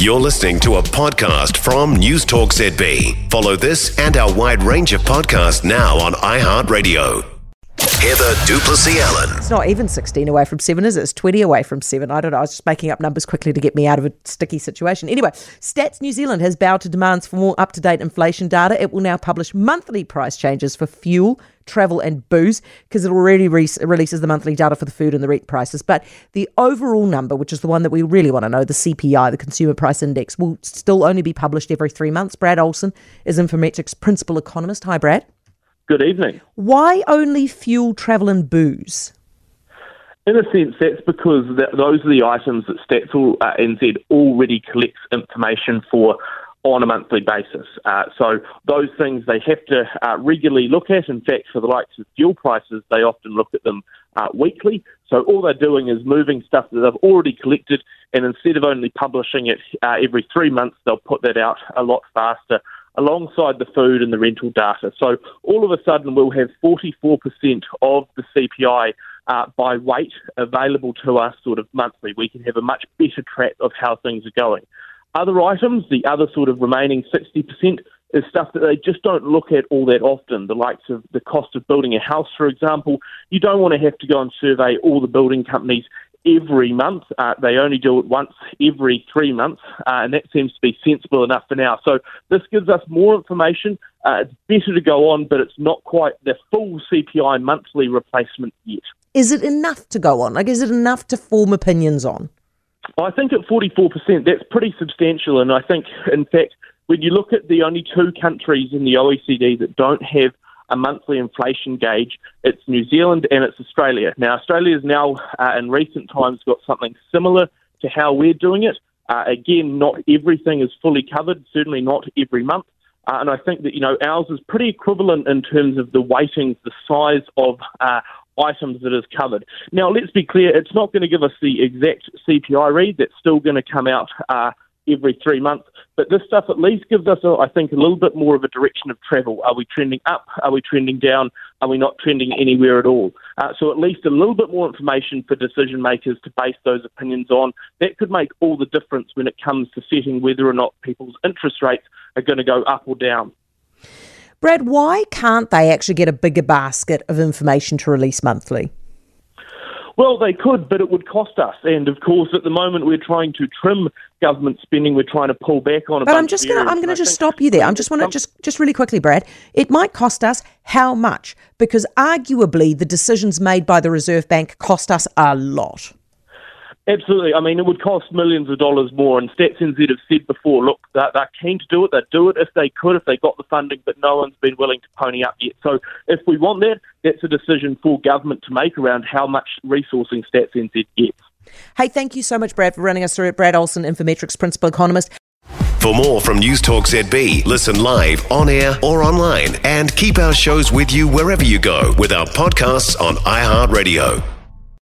You're listening to a podcast from News Talk ZB. Follow this and our wide range of podcasts now on iHeartRadio. Heather du Plessis-Allen. It's not even 16 away from 7, is it? It's 20 away from 7. I don't know. I was just making up numbers quickly to get me out of a sticky situation. Anyway, Stats New Zealand has bowed to demands for more up to date inflation data. It will now publish monthly price changes for fuel, travel, and booze because it already re- releases the monthly data for the food and the rent prices. But the overall number, which is the one that we really want to know, the CPI, the Consumer Price Index, will still only be published every three months. Brad Olsen is Infometrics principal economist. Hi, Brad. Good evening. Why only fuel, travel, and booze? In a sense, that's because that, those are the items that Stats uh, NZ already collects information for on a monthly basis. Uh, so those things they have to uh, regularly look at. In fact, for the likes of fuel prices, they often look at them uh, weekly. So all they're doing is moving stuff that they've already collected, and instead of only publishing it uh, every three months, they'll put that out a lot faster alongside the food and the rental data. So all of a sudden, we'll have 44% of the CPI uh, by weight available to us sort of monthly. We can have a much better track of how things are going. Other items, the other sort of remaining 60%, is stuff that they just don't look at all that often. The likes of the cost of building a house, for example. You don't want to have to go and survey all the building companies every month. Uh, they only do it once every three months, uh, and that seems to be sensible enough for now. So this gives us more information. Uh, it's better to go on, but it's not quite the full CPI monthly replacement yet. Is it enough to go on? Like, is it enough to form opinions on? I think at 44%, that's pretty substantial. And I think, in fact, when you look at the only two countries in the OECD that don't have a monthly inflation gauge. It's New Zealand and it's Australia. Now, Australia has now, uh, in recent times, got something similar to how we're doing it. Uh, again, not everything is fully covered, certainly not every month. Uh, and I think that, you know, ours is pretty equivalent in terms of the weightings, the size of uh, items that is covered. Now, let's be clear, it's not going to give us the exact CPI read. That's still going to come out uh, every three months. But this stuff at least gives us, I think, a little bit more of a direction of travel. Are we trending up? Are we trending down? Are we not trending anywhere at all? Uh, so at least a little bit more information for decision makers to base those opinions on. That could make all the difference when it comes to setting whether or not people's interest rates are going to go up or down. Brad, why can't they actually get a bigger basket of information to release monthly? Well, they could, but it would cost us. And of course, at the moment, we're trying to trim government spending. We're trying to pull back on. but I'm just going to I'm going to just stop you there. I'm just want to just just really quickly, Brad. It might cost us how much? Because arguably, the decisions made by the Reserve Bank cost us a lot. Absolutely. I mean, it would cost millions of dollars more. And Stats NZ have said before, look, they're, they're keen to do it. They'd do it if they could, if they got the funding, but no one's been willing to pony up yet. So if we want that, that's a decision for government to make around how much resourcing Stats NZ gets. Hey, thank you so much, Brad, for running us through it. Brad Olsen, Infometrics Principal Economist. For more from News Talk ZB, listen live, on air, or online, and keep our shows with you wherever you go with our podcasts on iHeartRadio.